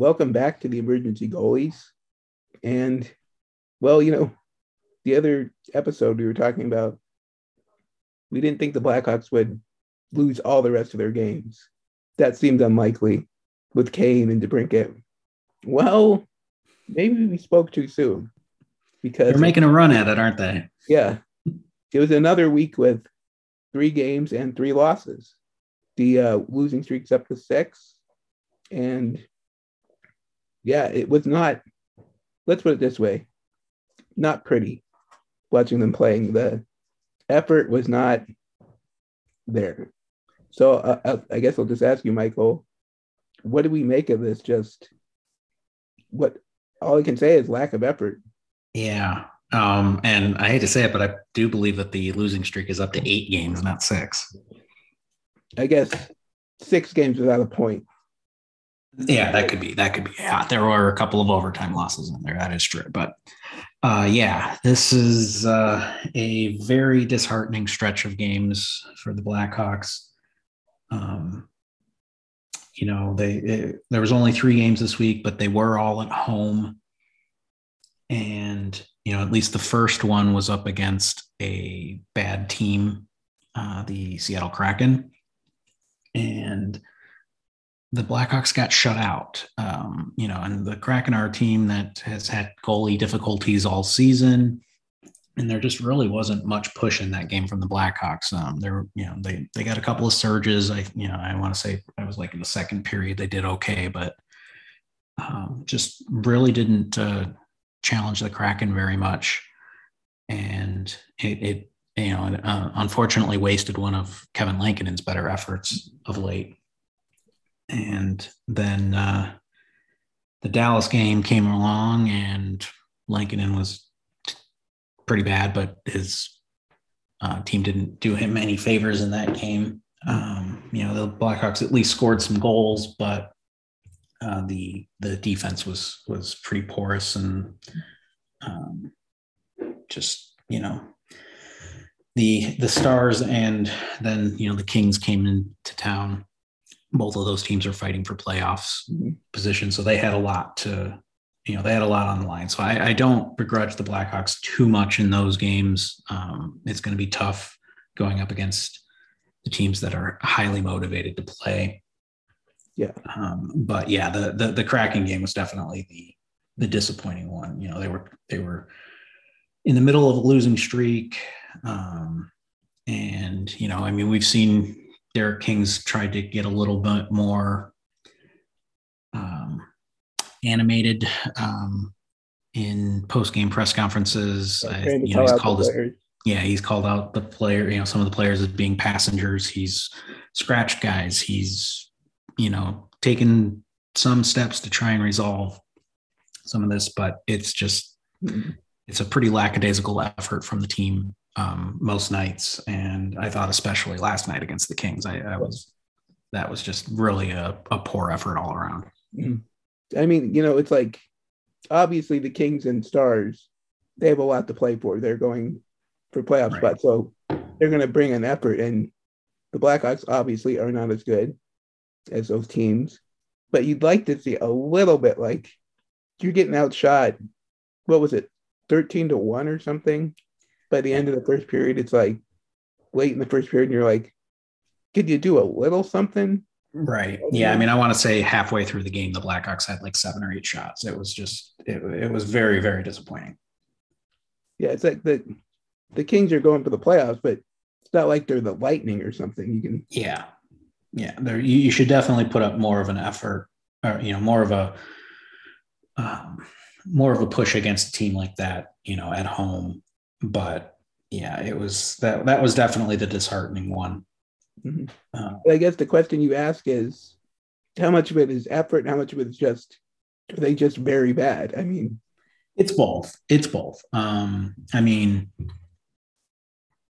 welcome back to the emergency goalies. And well, you know, the other episode we were talking about, we didn't think the Blackhawks would lose all the rest of their games. That seemed unlikely with Kane and DeBrincat. Well, maybe we spoke too soon because they're making a run at it, aren't they? Yeah. It was another week with three games and three losses. The uh, losing streak's up to six. And yeah, it was not, let's put it this way, not pretty watching them playing. The effort was not there. So uh, I guess I'll just ask you, Michael, what do we make of this? Just what all I can say is lack of effort. Yeah. Um, and I hate to say it, but I do believe that the losing streak is up to eight games, not six. I guess six games without a point. Yeah, that could be. That could be. Yeah, there were a couple of overtime losses in there. That is true. But uh, yeah, this is uh, a very disheartening stretch of games for the Blackhawks. Um, you know, they it, there was only three games this week, but they were all at home, and you know, at least the first one was up against a bad team, uh, the Seattle Kraken, and the Blackhawks got shut out. Um, you know, and the Kraken are a team that has had goalie difficulties all season, and there just really wasn't much push in that game from the Blackhawks. Um, there, you know, they they got a couple of surges. I, you know, I want to say I was like in the second period they did okay, but um, just really didn't uh, challenge the Kraken very much, and it, it you know, uh, unfortunately wasted one of Kevin Lankinen's better efforts of late. And then uh, the Dallas game came along, and Lankinen was pretty bad, but his uh, team didn't do him any favors in that game. Um, you know, the Blackhawks at least scored some goals, but uh, the the defense was was pretty porous and um, just you know the the Stars and then you know the Kings came into town both of those teams are fighting for playoffs mm-hmm. position. So they had a lot to, you know, they had a lot on the line. So I, I don't begrudge the Blackhawks too much in those games. Um, it's going to be tough going up against the teams that are highly motivated to play. Yeah. Um, but yeah, the, the the Kraken game was definitely the the disappointing one. You know, they were they were in the middle of a losing streak. Um, and you know, I mean, we've seen Derek King's tried to get a little bit more um, animated um, in post game press conferences. I, you know, he's called his, yeah, he's called out the player, you know, some of the players as being passengers. He's scratched guys. He's, you know, taken some steps to try and resolve some of this, but it's just, it's a pretty lackadaisical effort from the team um, most nights, and I thought especially last night against the Kings, I, I was that was just really a, a poor effort all around. Mm-hmm. I mean, you know, it's like obviously the Kings and Stars, they have a lot to play for. They're going for playoff right. spots, so they're going to bring an effort. And the Blackhawks obviously are not as good as those teams, but you'd like to see a little bit like you're getting outshot. What was it, thirteen to one or something? By the end of the first period, it's like late in the first period, and you're like, could you do a little something? Right. Yeah. I mean, I want to say halfway through the game, the Blackhawks had like seven or eight shots. It was just, it, it was very, very disappointing. Yeah. It's like the, the Kings are going for the playoffs, but it's not like they're the Lightning or something. You can, yeah. Yeah. There, you, you should definitely put up more of an effort or, you know, more of a, um, more of a push against a team like that, you know, at home but yeah, it was that that was definitely the disheartening one. Mm-hmm. Uh, I guess the question you ask is how much of it is effort and how much of it is just are they just very bad? I mean, it's both. It's both. Um, I mean,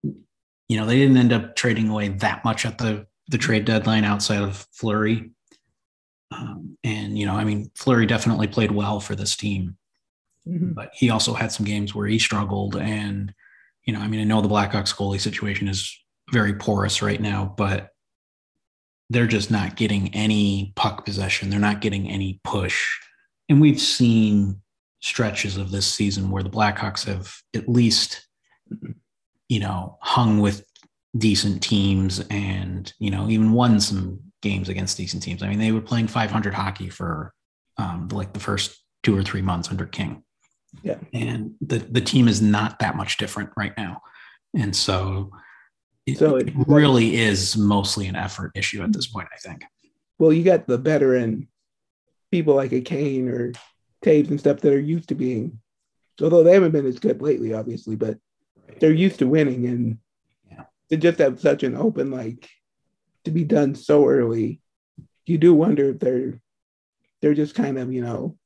you know, they didn't end up trading away that much at the the trade deadline outside of Fleury. Um, and you know, I mean, Fleury definitely played well for this team. Mm-hmm. But he also had some games where he struggled. And, you know, I mean, I know the Blackhawks goalie situation is very porous right now, but they're just not getting any puck possession. They're not getting any push. And we've seen stretches of this season where the Blackhawks have at least, you know, hung with decent teams and, you know, even won some games against decent teams. I mean, they were playing 500 hockey for um, like the first two or three months under King. Yeah. And the, the team is not that much different right now. And so it, So it it- really is mostly an effort issue at this point, I think. Well, you got the veteran people like a Kane or Toews and stuff that are used to being, although they haven't been as good lately, obviously, but they're used to winning and Yeah. to just have such an open like to be done so early. You do wonder if they're they're just kind of you know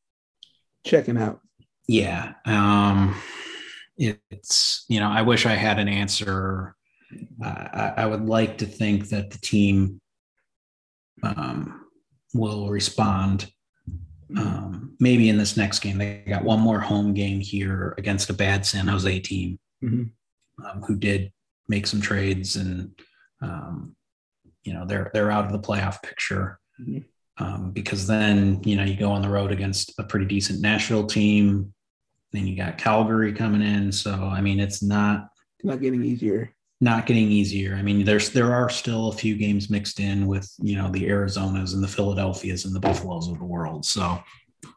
checking out. Yeah. Um, it's, you know, I wish I had an answer. Uh, I, I would like to think that the team um, will respond. Um, maybe in this next game, they got one more home game here against a bad San Jose team Mhm. um, who did make some trades and, um, you know, they're, they're out of the playoff picture. Mhm. Um, because then, you know, you go on the road against a pretty decent Nashville team. Then you got Calgary coming in. So, I mean, it's not, not getting easier. not getting easier. I mean, there's there are still a few games mixed in with you know the Arizonas and the Philadelphias and the Buffaloes of the world. So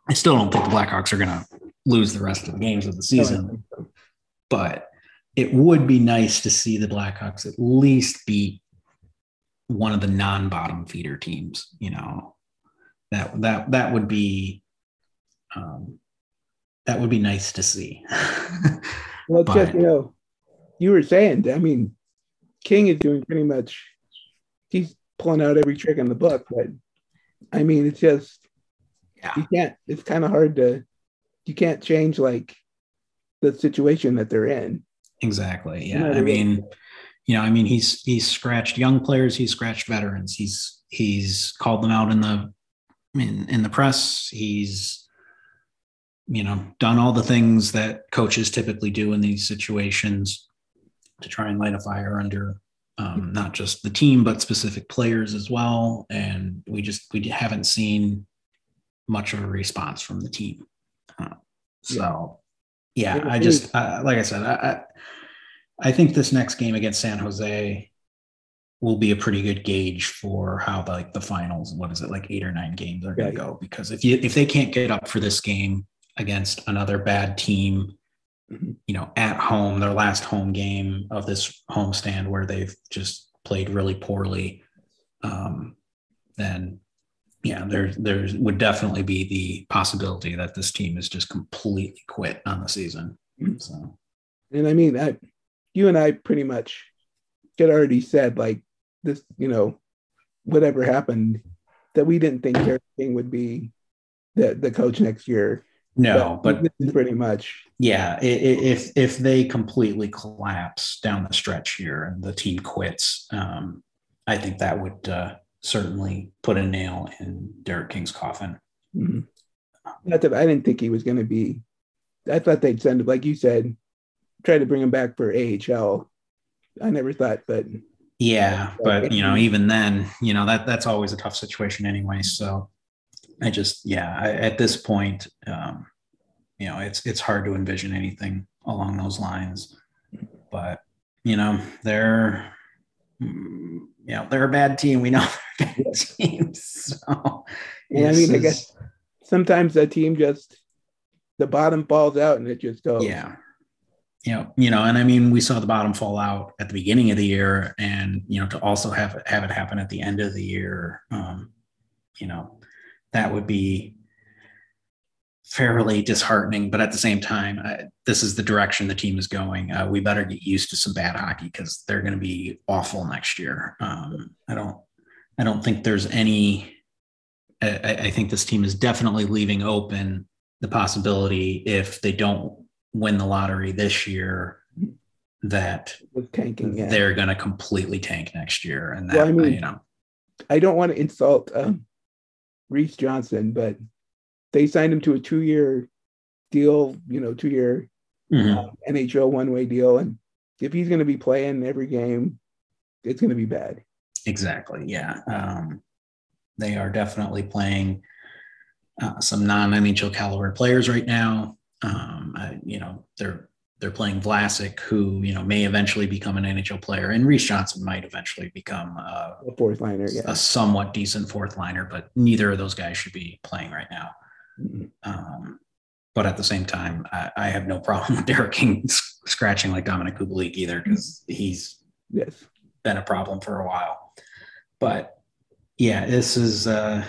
I still don't think the Blackhawks are going to lose the rest of the games of the season. But it would be nice to see the Blackhawks at least beat one of the non-bottom feeder teams. You know that that that would be um, that would be nice to see. Well, it's just you know, you were saying. I mean, King is doing pretty much. He's pulling out every trick in the book, but I mean, it's just yeah. you can't. It's kind of hard to. You can't change like the situation that they're in. Exactly. You know Yeah. I I mean? mean, you know, I mean, he's he's scratched young players, he's scratched veterans. He's he's called them out in the in in the press. He's you know done all the things that coaches typically do in these situations to try and light a fire under um, not just the team but specific players as well. And we just we haven't seen much of a response from the team. Uh, so yeah, Yeah, I just uh, like I said, I, I I think this next game against San Jose will be a pretty good gauge for how the, like the finals. What is it like eight or nine games are going Right. to go? Because if you if they can't get up for this game against another bad team, Mhm. you know, at home, their last home game of this homestand where they've just played really poorly, um, then yeah, there there would definitely be the possibility that this team is just completely quit on the season. Mhm. So And I mean, I, you and I pretty much had already said like this, you know, whatever happened, that we didn't think Derek King would be the the coach next year. no, but is pretty much yeah, if if they completely collapse down the stretch here and the team quits, um, I think that would uh, certainly put a nail in Derek King's coffin. mhm. not that I didn't think he was going to be. I thought they'd send him, like you said, try to bring him back for AHL. I never thought, but Yeah, but you know, even then, you know that that's always a tough situation anyway. So I just, yeah, I, at this point, um, you know, it's it's hard to envision anything along those lines. But you know, they're, mm, you know, they're a bad team. We know they're a bad team. So Yeah, I mean, I guess sometimes a team just the bottom falls out and it just goes. Yeah. You know, you know, and I mean, we saw the bottom fall out at the beginning of the year, and you know, to also have it have it happen at the end of the year, um, you know, that would be fairly disheartening. But at the same time, I, this is the direction the team is going. Uh, we better get used to some bad hockey because they're going to be awful next year. Um, I don't, I don't think there's any. I I think this team is definitely leaving open the possibility if they don't win the lottery this year that with tanking. Yeah. they're going to completely tank next year and that Well, I mean- you know I don't want to insult um, Reese Johnson, but they signed him to a two-year deal. You know, two-year Mhm. uh, NHL one-way deal, and if he's going to be playing every game, it's going to be bad. Exactly. Yeah. Um, they are definitely playing uh, some non NHL caliber players right now. Um, I, you know, they're they're playing Vlasic, who you know may eventually become an NHL player, and Reese Johnson might eventually become a, A fourth liner, yeah. a somewhat decent fourth liner, but neither of those guys should be playing right now. Mhm. Um, but at the same time, I, I have no problem with Derek King scratching like Dominic Kubalik either because he's Yes. been a problem for a while. But yeah, this is uh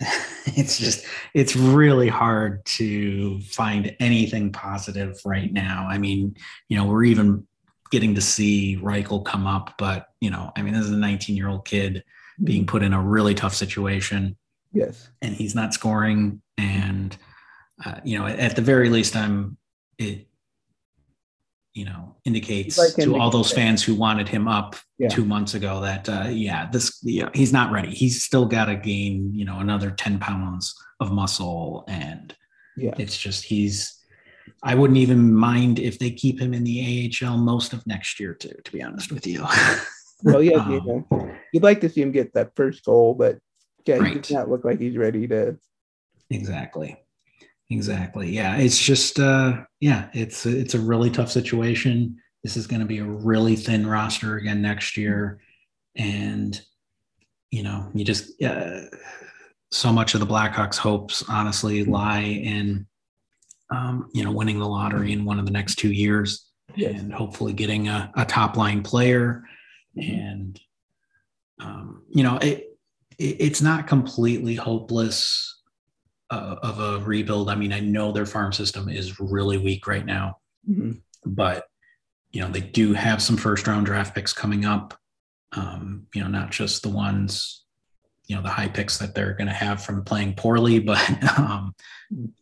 it's just it's really hard to find anything positive right now. I mean, you know, we're even getting to see Reichel come up, but you know, I mean, this is a 19 year old kid being put in a really tough situation Yes. and he's not scoring. And uh, you know, at the very least, I'm it. You know, indicates like to all those fans who wanted him up Yeah. two months ago that uh, yeah, this yeah, he's not ready. He's still got to gain you know another ten pounds of muscle, and Yeah. it's just he's. I wouldn't even mind if they keep him in the AHL most of next year too. To be honest with you. Well, yeah, Um, you know, you'd like to see him get that first goal, but yeah, he does not look like he's ready to. Exactly. Exactly. Yeah. It's just uh yeah, it's it's a really tough situation. This is going to be a really thin roster again next year. And you know, you just uh, so much of the Blackhawks hopes honestly lie in um, you know, winning the lottery in one of the next two years Yes. and hopefully getting a, a top line player. And, um, you know, it, it, it's not completely hopeless uh, of a rebuild. I mean, I know their farm system is really weak right now, Mhm. but, you know, they do have some first round draft picks coming up. Um, you know, not just the ones, you know, the high picks that they're going to have from playing poorly, but, um,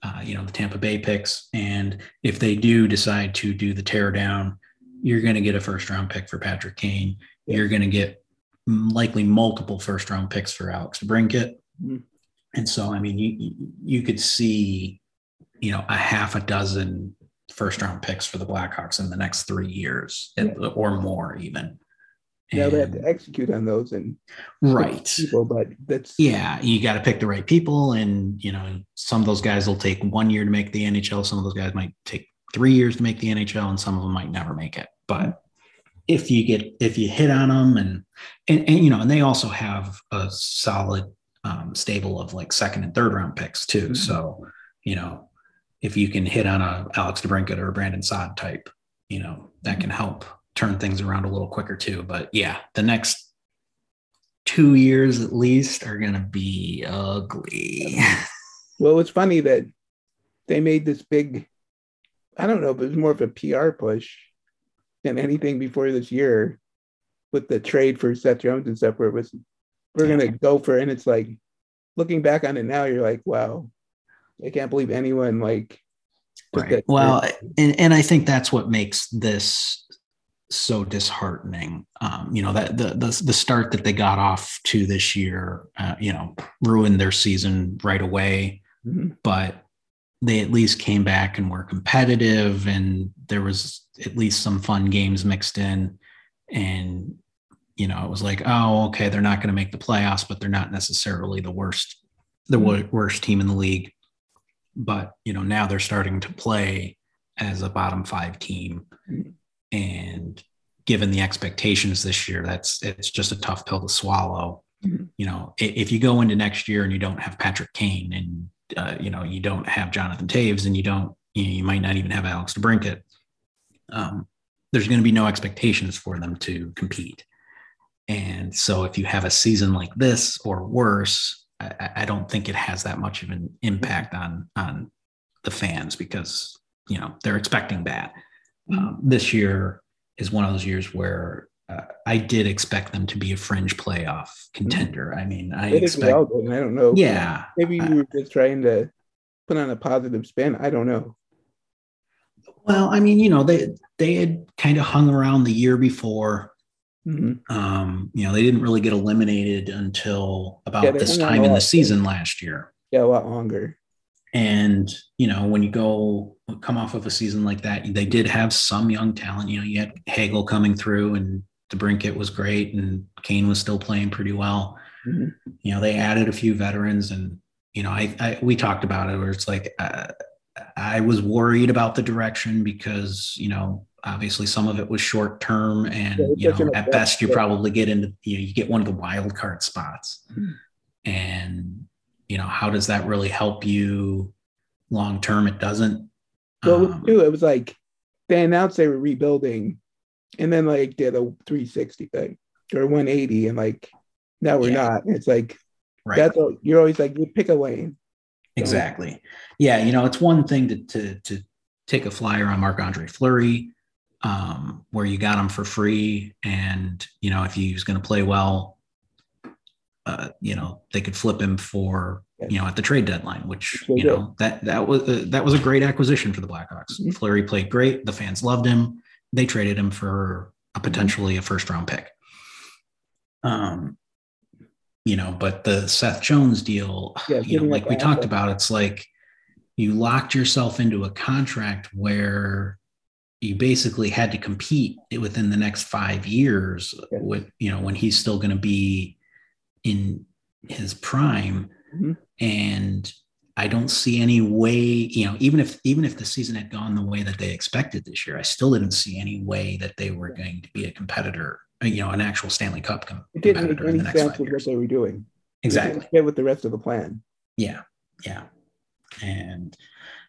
uh, you know, the Tampa Bay picks. And if they do decide to do the tear down, you're going to get a first round pick for Patrick Kane. Yeah. You're going to get likely multiple first round picks for Alex Brinkett. Mhm. And so, I mean, you, you- could see, you know, a half a dozen first round picks for the Blackhawks in the next three years Yeah. or more, even. Now they have to execute on those and right. people, but that's Yeah, you got to pick the right people, and you know some of those guys will take one year to make the NHL. Some of those guys might take three years to make the NHL, and some of them might never make it. But if you get if you hit on them, and and, and you know, and they also have a solid um, stable of like second and third round picks too. Mhm. So you know, if you can hit on a Alex DeBrincat or a Brandon Saad type, you know that can help turn things around a little quicker too. But yeah, the next two years at least are going to be ugly. Well, it's funny that they made this big, I don't know, if it was more of a PR push than anything before this year with the trade for Seth Jones and stuff, where it was, we're going to go for, it. and it's like, looking back on it now, you're like, wow, I can't believe anyone like, right. Well, and, and I think that's what makes this so disheartening. Um, you know, that the, the, the start that they got off to this year, uh, you know, ruined their season right away. Mhm. but they at least came back and were competitive and there was at least some fun games mixed in and you know it was like oh okay they're not going to make the playoffs but they're not necessarily the worst the wor- worst team in the league. But you know now they're starting to play as a bottom 5 team. Mhm. and given the expectations this year that's it's just a tough pill to swallow. Mhm. you know if you go into next year and you don't have Patrick Kane and uh, you know you don't have Jonathan Toews and you don't you, know, you might not even have Alex DeBrincat um, there's going to be no expectations for them to compete and so if you have a season like this or worse I, I- don't think it has that much of an impact on on the fans because you know they're expecting that um, this year is one of those years where uh, I did expect them to be a fringe playoff contender. I mean, I I think expect, and I don't know. yeah, Maybe you were just trying to put on a positive spin. I don't know. Well, I mean, you know, they they had kind of hung around the year before. Mhm. Um, you know, they didn't really get eliminated until about Yeah, this time in the season last year. Yeah, a lot longer. And you know, when you go come off of a season like that, they did have some young talent. You know, you had Hagel coming through and DeBrincat was great, and Kane was still playing pretty well. Mhm. You know, they added a few veterans, and you know, I, I we talked about it where it's like uh, I was worried about the direction because you know obviously some of it was short term, and Yeah, you know at best you probably get into you know you get one of the wild card spots, Mhm. and you know how does that really help you long term? It doesn't. Well, Um, too, it was like they announced they were rebuilding, and then like did a 360 thing or 180, and like now we're Yeah. not. It's like right. that's all, you're always like you pick a lane. Exactly. Yeah, you know, it's one thing to to to take a flyer on Marc Andre Fleury, um, where you got him for free, and you know, if he was going to play well, uh, you know, they could flip him for you know at the trade deadline, which you know that that was uh, that was a great acquisition for the Blackhawks. Mhm. Fleury played great. The fans loved him. They traded him for a potentially a first round pick. Um, you know, but the Seth Jones deal, Yeah, you know, like we talked about, it's like you locked yourself into a contract where you basically had to compete within the next five years with, you know, when he's still going to be in his prime. Mhm. And I don't see any way, you know, even if even if the season had gone the way that they expected this year, I still didn't see any way that they were going to be a competitor, you know, an actual Stanley Cup com- It didn't make any the next sense five with years. what they were doing. Exactly. fit with the rest of the plan. Yeah. Yeah. And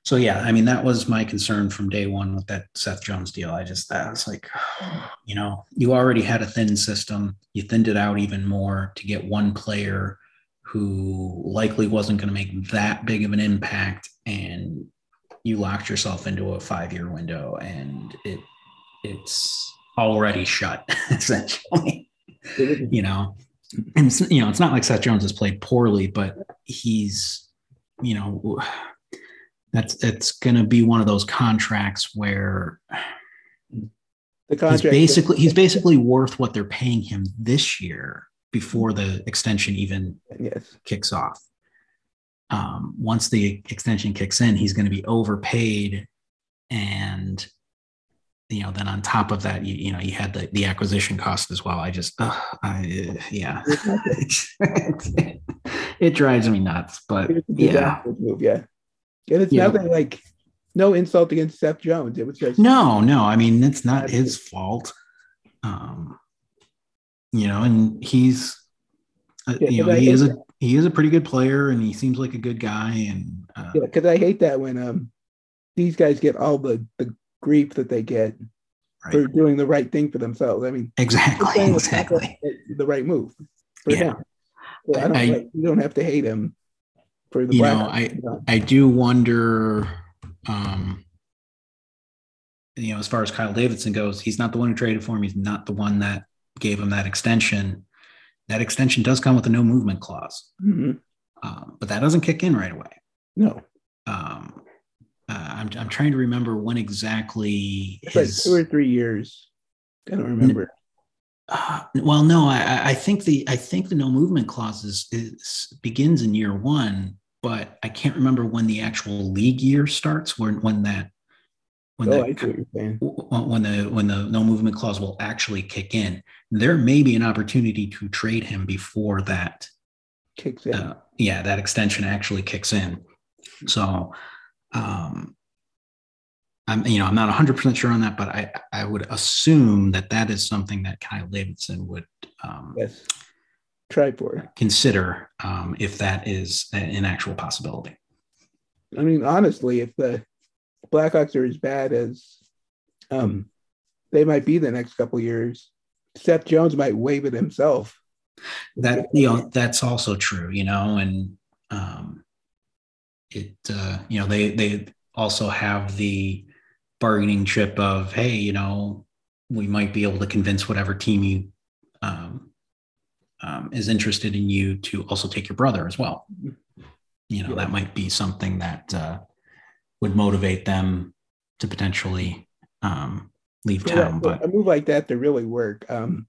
so, yeah, I mean, that was my concern from day one with that Seth Jones deal. I just, that was like, you know, you already had a thin system. You thinned it out even more to get one player who likely wasn't going to make that big of an impact. And you locked yourself into a five year window and it, it's already shut essentially you know, and you know, it's not like Seth Jones has played poorly, but he's, you know, that's it's going to be one of those contracts where the he's contract basically he's basically worth what they're paying him this year before the extension even yes. kicks off. Um, once the extension kicks in, he's going to be overpaid, and you know, then on top of that, you, you know, you had the, the acquisition cost as well. I just, ugh, I, yeah, it drives me nuts. But It was a yeah, move, yeah. And it's Yeah. nothing like no insult against Seth Jones. It was just no, no, I mean, it's not his fault. Um, you know, and he's, uh, Yeah, you know, he is a he is a pretty good player, and he seems like a good guy, and uh, yeah, because I hate that when um these guys get all the the grief that they get right. for doing the right thing for themselves. I mean, exactly, saying it's not exactly. the, right move for Yeah. him. So I don't I- like, you don't have to hate him the You know, I-. I do wonder, um, you know, as far as Kyle Davidson goes, he's not the one who traded for him. He's not the one that gave him that extension. That extension does come with a no movement clause, Mhm. um, but that doesn't kick in right away. No, Um, uh, I'm, I'm trying to remember when exactly it's like two or three years. I don't remember. Uh, well, no, I, I- I think the I think the no movement clause is, is begins in year one, but I can't remember when the actual league year starts. When when that when oh, that I see what you're saying. when the when the no movement clause will actually kick in there may be an opportunity to trade him before that Kicks in. uh, yeah that extension actually kicks in so um i'm you know i'm not 100% sure on that but i i would assume that that is something that kyle davidson would um, yes. Try for consider um, if that is an actual possibility I mean, honestly, if the Blackhawks are as bad as um, they might be the next couple years, Seth Jones might waive it himself. that you know that's also true you know and um it uh you know they they also have the bargaining chip of hey you know we might be able to convince whatever team you um, um is interested in you to also take your brother as well you know Yeah. that might be something that uh would motivate them to potentially um leave For town but a move like that to really work um,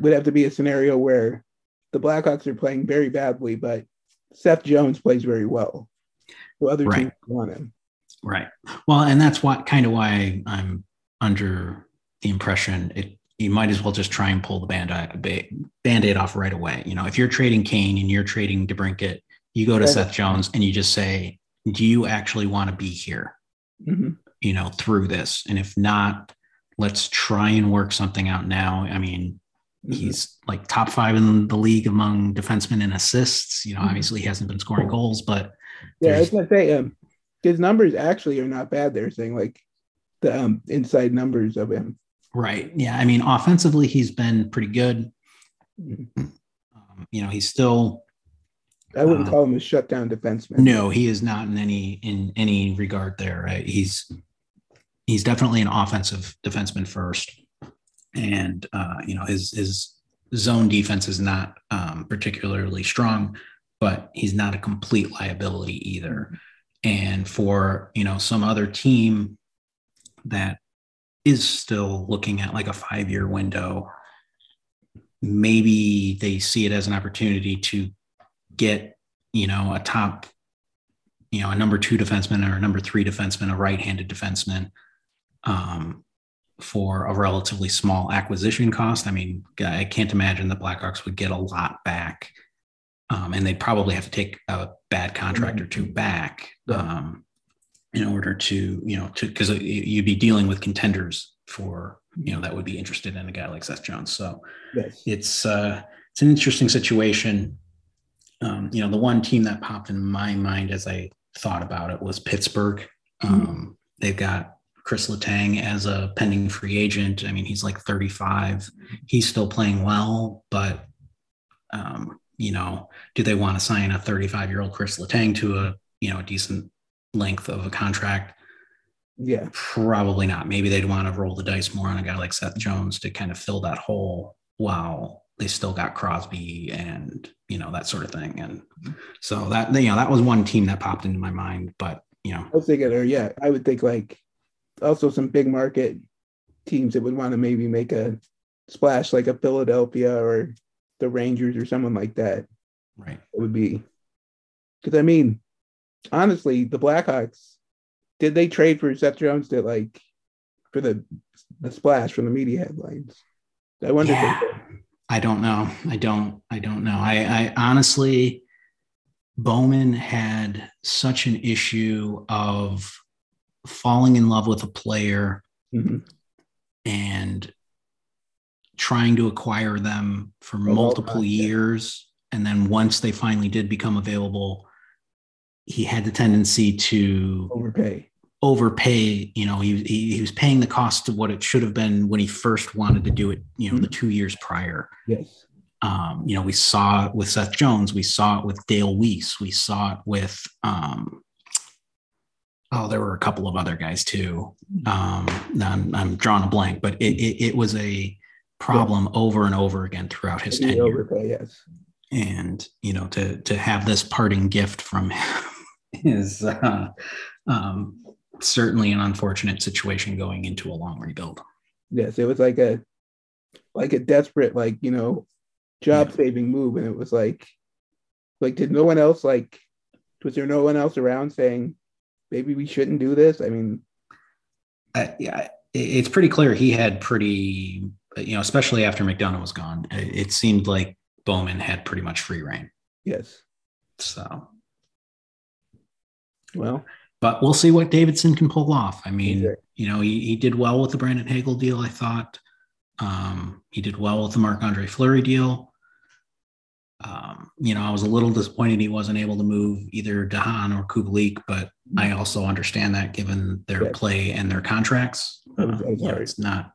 would have to be a scenario where the Blackhawks are playing very badly, but Seth Jones plays very well. So other Right. teams want him. Right. Well, and that's what kind of why I'm under the impression it you might as well just try and pull the band aid off right away. You know, if you're trading Kane and you're trading DeBrincat, you go to right. Seth Jones and you just say, do you actually want to be here? Mm-hmm. You know, through this. And if not, let's try and work something out now. I mean, mm-hmm. he's like top five in the league among defensemen in assists. You know, mm-hmm. obviously he hasn't been scoring goals, but yeah, I was gonna say um, his numbers actually are not bad. They're saying like the um, inside numbers of him. Right. Yeah. I mean, offensively, he's been pretty good. Um, you know, he's still. I wouldn't uh, call him a shutdown defenseman. No, he is not in any in any regard there. Right? He's he's definitely an offensive defenseman first, and uh, you know his his zone defense is not um, particularly strong, but he's not a complete liability either. And for you know some other team that is still looking at like a five year window, maybe they see it as an opportunity to get you know a top you know a number two defenseman or a number three defenseman, a right handed defenseman. Um, for a relatively small acquisition cost. I mean, I can't imagine the Blackhawks would get a lot back um, and they'd probably have to take a bad contract or two mm-hmm. back um, in order to you know to because you'd be dealing with contenders for you know that would be interested in a guy like Seth Jones. So yes. it's uh, it's an interesting situation. Um, you know, the one team that popped in my mind as I thought about it was Pittsburgh. Mm-hmm. Um, they've got Chris Letang as a pending free agent. I mean, he's like 35. He's still playing well, but um, you know, do they want to sign a 35 year old Chris Letang to a, you know, a decent length of a contract? Yeah. Probably not. Maybe they'd want to roll the dice more on a guy like Seth Jones to kind of fill that hole while they still got Crosby and, you know, that sort of thing. And so that, you know, that was one team that popped into my mind, but, you know, I was thinking, or yeah, I would think like also some big market teams that would want to maybe make a splash like a Philadelphia or the Rangers or someone like that. Right. It would be because I mean, honestly, the Blackhawks did they trade for Seth Jones to like for the the splash from the media headlines? I wonder. Yeah. I don't know. I don't. I don't know. I, I honestly, Bowman had such an issue of falling in love with a player mm-hmm. and trying to acquire them for multiple years. And then once they finally did become available, he had the tendency to overpay. Overpay, you know, he, he, he was paying the cost of what it should have been when he first wanted to do it, you know, mm-hmm. the two years prior. Yes. Um, you know, we saw it with Seth Jones, we saw it with Dale Weise, we saw it with um, oh, there were a couple of other guys too. Um, I'm, I'm drawing a blank, but it, it, it was a problem yeah. over and over again throughout his tenure. Overpay, yes. And you know, to to have this parting gift from him is uh, um, certainly an unfortunate situation going into a long rebuild. Yes, it was like a like a desperate, like you know, job saving yeah. move, and it was like, like did no one else like? Was there no one else around saying maybe we shouldn't do this? I mean, uh, yeah, it's pretty clear he had pretty you know, especially after McDonough was gone, it, seemed like Bowman had pretty much free reign. Yes. So, well, but we'll see what Davidson can pull off. I mean, exactly. you know, he, he did well with the Brandon Hagel deal, I thought. Um, he did well with the Marc Andre Fleury deal. Um, you know, I was a little disappointed he wasn't able to move either Dahan or Kubalik, but I also understand that given their yes. play and their contracts. Uh, it's not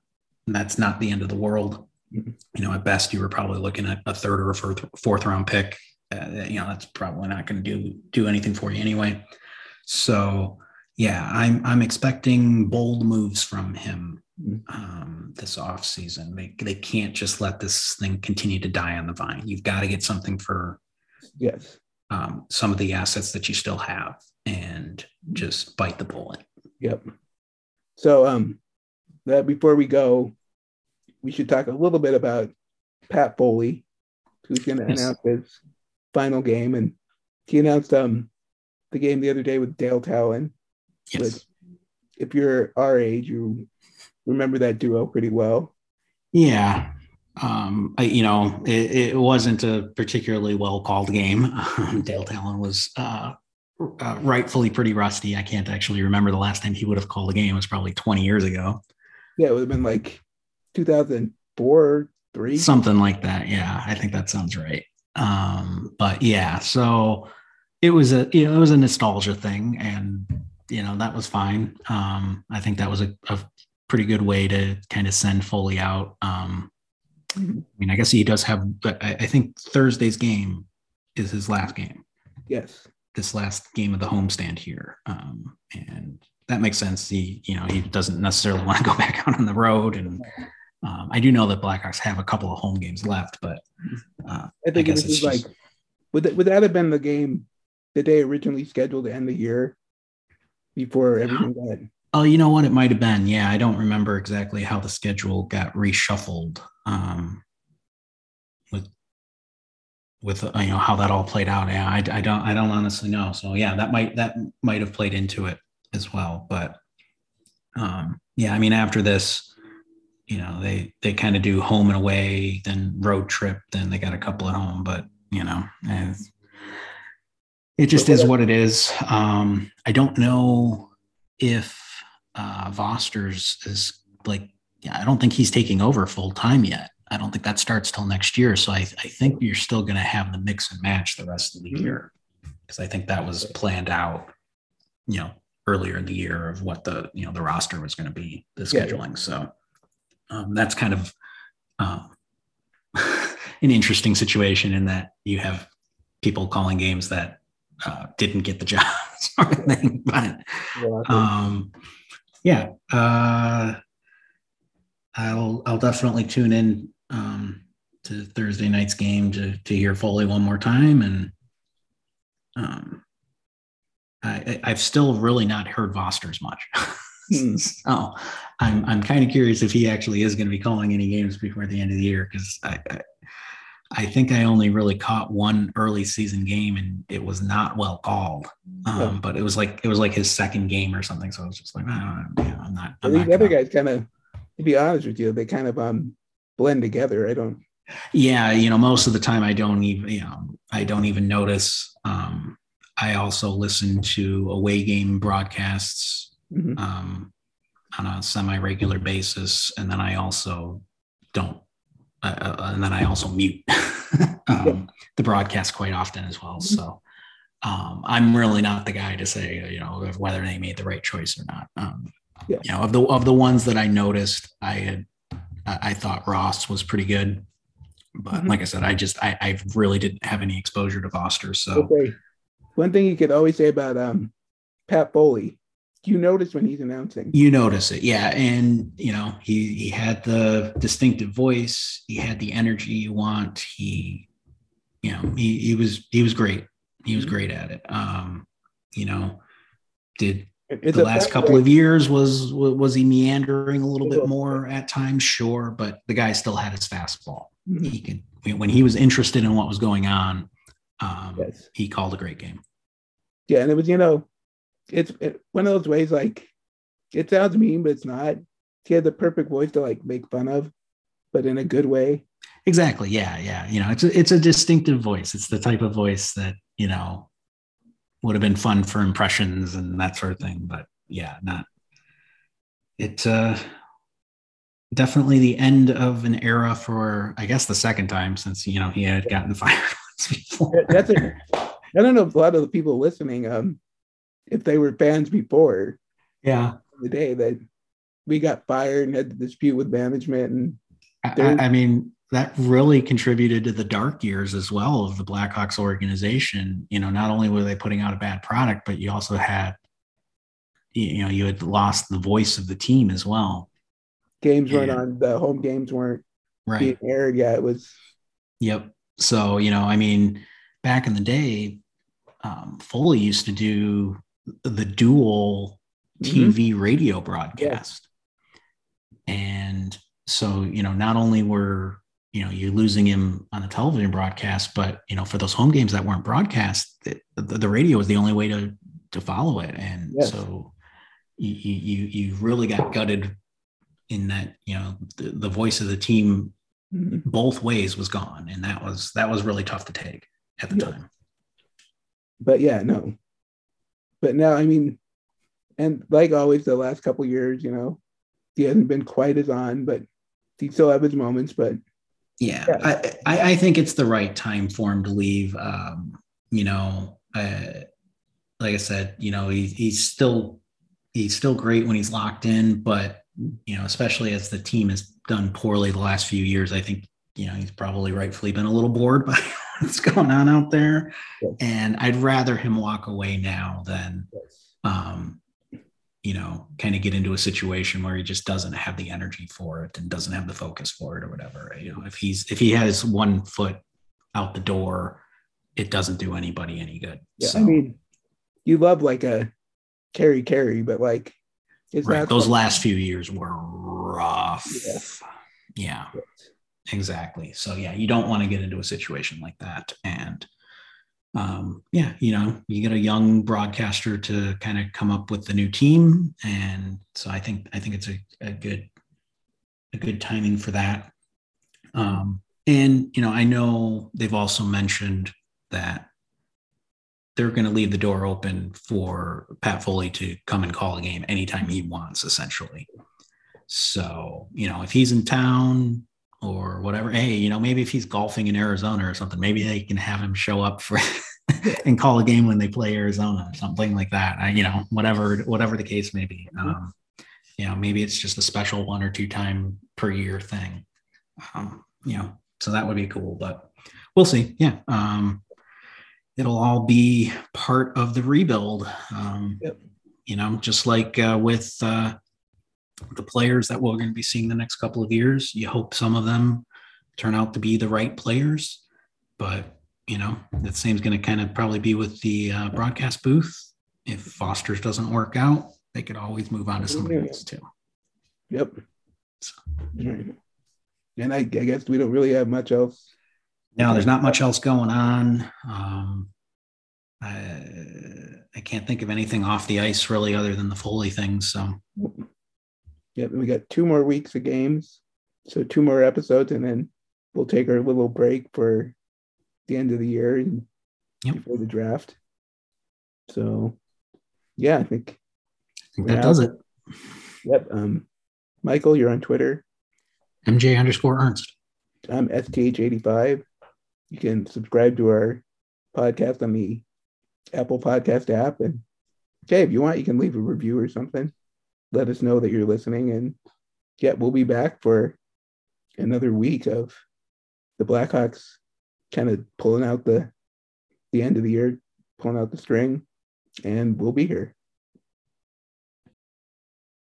that's not the end of the world. Mm-hmm. You know, at best, you were probably looking at a third or a fourth, fourth round pick. Uh, you know, that's probably not going to do do anything for you anyway. So, yeah, I'm I'm expecting bold moves from him um, this off season. They they can't just let this thing continue to die on the vine. You've got to get something for yes um, some of the assets that you still have and just bite the bullet. Yep. So um that before we go, we should talk a little bit about Pat Foley, who's going to yes. announce his final game, and he announced um the game the other day with Dale Tallon. Yes. if you're our age, you remember that duo pretty well. Yeah. Um, I, you know, it, it, wasn't a particularly well called game. Dale Tallon was uh, uh, rightfully pretty rusty. I can't actually remember the last time he would have called a game. It was probably 20 years ago. Yeah, it would have been like 2004, three, something like that. Yeah, I think that sounds right. Um, but yeah, so it was a you know, it was a nostalgia thing, and you know that was fine. Um, I think that was a, a pretty good way to kind of send Foley out. Um. I mean, I guess he does have, but I, think Thursday's game is his last game. Yes this last game of the homestand here. Um, and that makes sense. He, you know, he doesn't necessarily want to go back out on the road. And um, I do know that Blackhawks have a couple of home games left, but uh, I think I is just... like, would that, would that have been the game that day originally scheduled to end the year before everything got? Oh, you know what? It might have been. Yeah, I don't remember exactly how the schedule got reshuffled. Um, with uh, you know how that all played out. Yeah, I, I don't I don't honestly know. So yeah, that might that might have played into it as well. But um, yeah, I mean after this, you know they they kind of do home and away, then road trip, then they got a couple at home. But you know, it just is what it is. Um, I don't know if uh, Vosters is like. Yeah, I don't think he's taking over full time yet. I don't think that starts till next year. So I, I think you're still going to have the mix and match the rest of the mm-hmm. year because I think that was planned out, you know, earlier in the year of what the you know the roster was going to be, the scheduling. Yeah. So um, that's kind of um, an interesting situation in that you have people calling games that uh, didn't get the job, sort of thing. But um, yeah, uh, I'll I'll definitely tune in um, to Thursday night's game to to hear Foley one more time, and um, I, I've still really not heard Vosters much. hmm. so I'm I'm kind of curious if he actually is going to be calling any games before the end of the year because I, I, I think I only really caught one early season game and it was not well called. Um, yeah. But it was like it was like his second game or something. So I was just like, oh, yeah, I'm not. I'm the other guys kind of, to be honest with you, they kind of um blend together. I don't. Yeah, you know, most of the time I don't even, you know, I don't even notice. Um, I also listen to away game broadcasts mm-hmm. um, on a semi-regular basis, and then I also don't, uh, and then I also mute um, the broadcast quite often as well. So um, I'm really not the guy to say, you know, whether they made the right choice or not. Um, yeah. You know, of the of the ones that I noticed, I had I, thought Ross was pretty good. But mm-hmm. like I said, I just I, I really didn't have any exposure to Foster. So okay. one thing you could always say about um Pat Foley, you notice when he's announcing. You notice it, yeah. And you know, he he had the distinctive voice, he had the energy you want. He, you know, he he was he was great. He was mm-hmm. great at it. Um, you know, did it's the last couple of years was was he meandering a little bit more at times sure but the guy still had his fastball mm-hmm. he could when he was interested in what was going on um, yes. he called a great game yeah and it was you know it's it, one of those ways like it sounds mean but it's not he had the perfect voice to like make fun of but in a good way exactly yeah yeah you know it's a, it's a distinctive voice it's the type of voice that you know would have been fun for impressions and that sort of thing. But yeah, not it. Uh, definitely the end of an era for I guess the second time since you know he had gotten fired once before. That's a, I don't know if a lot of the people listening, um, if they were fans before, yeah, the day that we got fired and had to dispute with management and. I, I mean, that really contributed to the dark years as well of the Blackhawks organization. You know, not only were they putting out a bad product, but you also had, you know, you had lost the voice of the team as well. Games weren't on the home games weren't right. being aired yet. It was. Yep. So you know, I mean, back in the day, um, Foley used to do the dual TV mm-hmm. radio broadcast, yeah. and so you know, not only were you know you're losing him on the television broadcast but you know for those home games that weren't broadcast the, the, the radio was the only way to to follow it and yes. so you, you you really got gutted in that you know the, the voice of the team Mhm. both ways was gone, and that was that was really tough to take at the Yeah. time. But yeah, no. But now, I mean, and like always, the last couple years, you know, he hasn't been quite as on, but he still have his moments. But Yeah, Yeah. I, I I think it's the right time for him to leave. Um, you know, uh, like I said, you know, he, he's still he's still great when he's locked in, but you know, especially as the team has done poorly the last few years, I think you know he's probably rightfully been a little bored by what's going on out there, Yes. and I'd rather him walk away now than um, you know, kind of get into a situation where he just doesn't have the energy for it and doesn't have the focus for it or whatever. You know, if he's if he has one foot out the door, it doesn't do anybody any good. yeah, so, I mean, you love like a Harry Caray, but like it's right, those last few years were rough. Yeah. yeah, exactly. So yeah, you don't want to get into a situation like that. And um, yeah, you know, you get a young broadcaster to kind of come up with the new team, and so I think I think it's a, a good a good timing for that. Um, and you know, I know they've also mentioned that they're going to leave the door open for Pat Foley to come and call a game anytime he wants, essentially. So, you know, if he's in town or whatever, hey, you know, maybe if he's golfing in Arizona or something, maybe they can have him show up for and call a game when they play Arizona or something like that. I, you know, whatever, whatever the case may be. Um, you know, maybe it's just a special one or two time per year thing. Um, you know, so that would be cool, but we'll see. Yeah. Um, it'll all be part of the rebuild. Um, Yep. You know, just like uh, with uh, the players that we're going to be seeing the next couple of years, you hope some of them turn out to be the right players. But, you know, the same's going to kind of probably be with the uh, broadcast booth. If Vosters doesn't work out, they could always move on to somebody else too. Yep. Right. And I, I guess we don't really have much else. No, there's not much else going on. Um, I, I can't think of anything off the ice really other than the Foley thing. So Yep. We got two more weeks of games. So two more episodes, and then we'll take our little break for the end of the year and Yep. before the draft. So yeah, I think I think that Yeah. does it. yep. Um Michael, you're on Twitter. MJ underscore Ernst. I'm STH85. You can subscribe to our podcast on the Apple Podcast app. And okay, if you want, you can leave a review or something. Let us know that you're listening. And yeah, we'll be back for another week of the Blackhawks kind of pulling out the the end of the year, pulling out the string, and we'll be here.